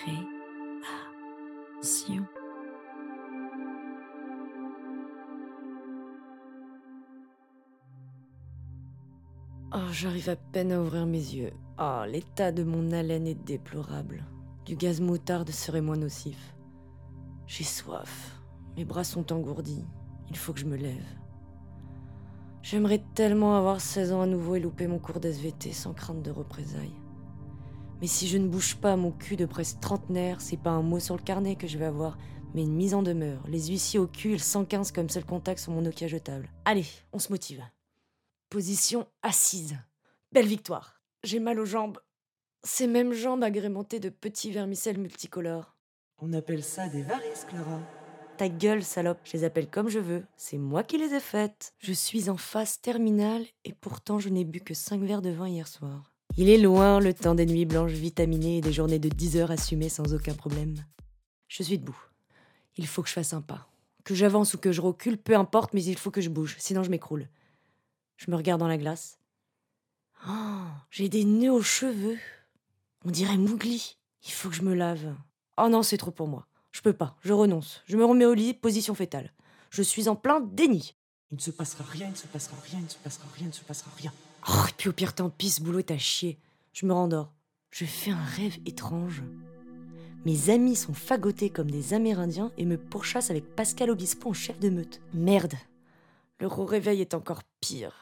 création. Oh, j'arrive à peine à ouvrir mes yeux. Oh, l'état de mon haleine est déplorable. Du gaz moutarde serait moins nocif. J'ai soif. Mes bras sont engourdis. Il faut que je me lève. J'aimerais tellement avoir 16 ans à nouveau et louper mon cours d'SVT sans crainte de représailles. Mais si je ne bouge pas mon cul de presque trentenaire, c'est pas un mot sur le carnet que je vais avoir, mais une mise en demeure, les huissiers au cul et le 115 comme seul contact sur mon Nokia jetable. Allez, on se motive. Position assise. Belle victoire. J'ai mal aux jambes. Ces mêmes jambes agrémentées de petits vermicelles multicolores. On appelle ça des varices, Clara. Ta gueule, salope, je les appelle comme je veux. C'est moi qui les ai faites. Je suis en phase terminale et pourtant je n'ai bu que 5 verres de vin hier soir. Il est loin le temps des nuits blanches vitaminées et des journées de 10 heures assumées sans aucun problème. Je suis debout. Il faut que je fasse un pas. Que j'avance ou que je recule, peu importe, mais il faut que je bouge, sinon je m'écroule. Je me regarde dans la glace. Oh, j'ai des nœuds aux cheveux. On dirait Mougli. Il faut que je me lave. Oh non, c'est trop pour moi. Je peux pas, je renonce. Je me remets au lit, position fétale. Je suis en plein déni. Il ne se passera rien, il ne se passera rien, il ne se passera rien, il ne se passera rien. Oh, et puis au pire, tant pis, ce boulot est à chier. Je me rendors. Je fais un rêve étrange. Mes amis sont fagotés comme des Amérindiens et me pourchassent avec Pascal Obispo en chef de meute. Merde. Le réveil est encore pire.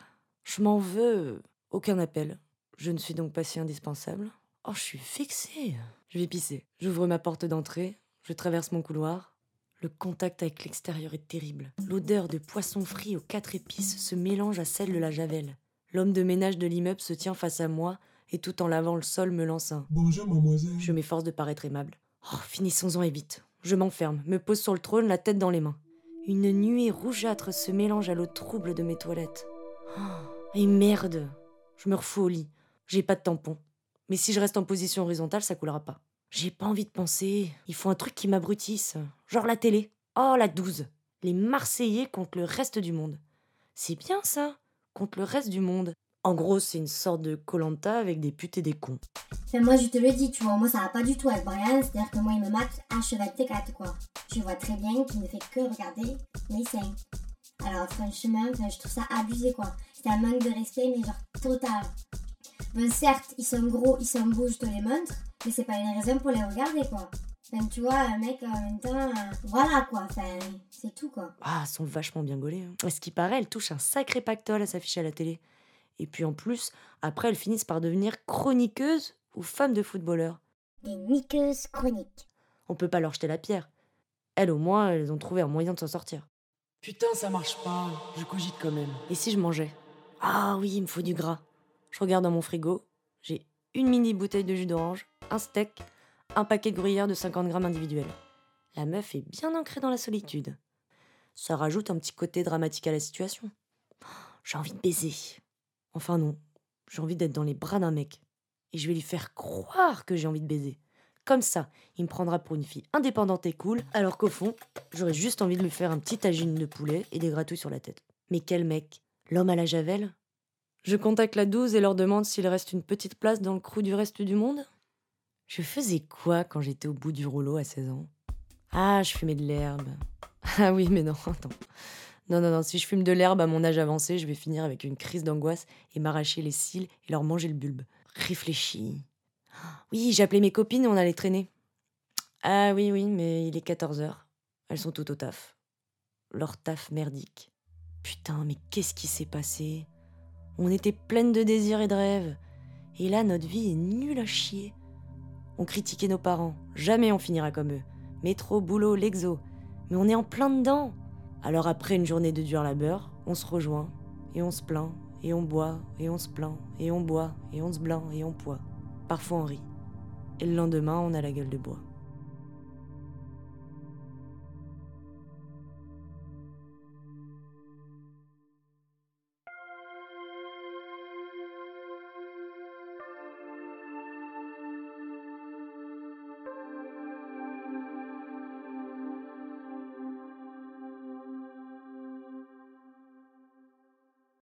Je m'en veux. Aucun appel. Je ne suis donc pas si indispensable. Oh, je suis vexée. Je vais pisser. J'ouvre ma porte d'entrée. Je traverse mon couloir. Le contact avec l'extérieur est terrible. L'odeur de poisson frit aux quatre épices se mélange à celle de la javel. L'homme de ménage de l'immeuble se tient face à moi et tout en lavant le sol me lance un. Bonjour, mademoiselle. Je m'efforce de paraître aimable. Oh, finissons-en et vite. Je m'enferme, me pose sur le trône, la tête dans les mains. Une nuée rougeâtre se mélange à l'eau trouble de mes toilettes. Oh, et merde Je me refous au lit. J'ai pas de tampon. Mais si je reste en position horizontale, ça coulera pas. J'ai pas envie de penser. Il faut un truc qui m'abrutisse. Genre la télé. Oh, la 12. Les Marseillais contre le reste du monde. C'est bien ça, contre le reste du monde. En gros, c'est une sorte de Colanta avec des putes et des cons. Enfin, moi, je te le dis, tu vois, moi, ça va pas du tout avec Brian, c'est-à-dire que moi, il me mate à cheval T4, quoi. Je vois très bien qu'il ne fait que regarder mes seins. Alors, franchement, je trouve ça abusé, quoi. C'est un manque de respect, mais genre total. Bon, certes, ils sont gros, ils sont beaux, je te les montre, mais c'est pas une raison pour les regarder, quoi. Enfin, tu vois, un mec, en même temps, euh, voilà, quoi. Enfin, c'est tout, quoi. Ah, elles sont vachement bien gaulées. Hein. À ce qui paraît, elles touchent un sacré pactole à s'afficher à la télé. Et puis en plus, après, elles finissent par devenir chroniqueuses ou femmes de footballeurs. Des niqueuses chroniques. On peut pas leur jeter la pierre. Elles, au moins, elles ont trouvé un moyen de s'en sortir. Putain, ça marche pas. Je cogite quand même. Et si je mangeais? Ah oui, il me faut du gras. Je regarde dans mon frigo. J'ai une mini bouteille de jus d'orange, un steak, un paquet de gruyère de 50 grammes individuel. La meuf est bien ancrée dans la solitude. Ça rajoute un petit côté dramatique à la situation. J'ai envie de baiser. Enfin non, j'ai envie d'être dans les bras d'un mec. Et je vais lui faire croire que j'ai envie de baiser. Comme ça, il me prendra pour une fille indépendante et cool, alors qu'au fond, j'aurais juste envie de lui faire un petit tagine de poulet et des gratouilles sur la tête. Mais quel mec? L'homme à la javel? Je contacte la 12 et leur demande s'il reste une petite place dans le crew du reste du monde Je faisais quoi quand j'étais au bout du rouleau à 16 ans? Ah, je fumais de l'herbe. Ah oui, mais non, attends. Non, non, non, si je fume de l'herbe à mon âge avancé, je vais finir avec une crise d'angoisse et m'arracher les cils et leur manger le bulbe. Réfléchis. Oui, j'appelais mes copines et on allait traîner. Ah oui, oui, mais il est 14h. Elles sont toutes au taf. Leur taf merdique. Putain, mais qu'est-ce qui s'est passé? On était pleines de désirs et de rêves. Et là, notre vie est nulle à chier. On critiquait nos parents. Jamais on finira comme eux. Métro, boulot, l'exo. Mais on est en plein dedans. Alors après une journée de dur labeur, on se rejoint, et on se plaint, et on boit, et on se plaint, et on boit, et on se blanc, et on poids. Parfois on rit. Et le lendemain, on a la gueule de bois.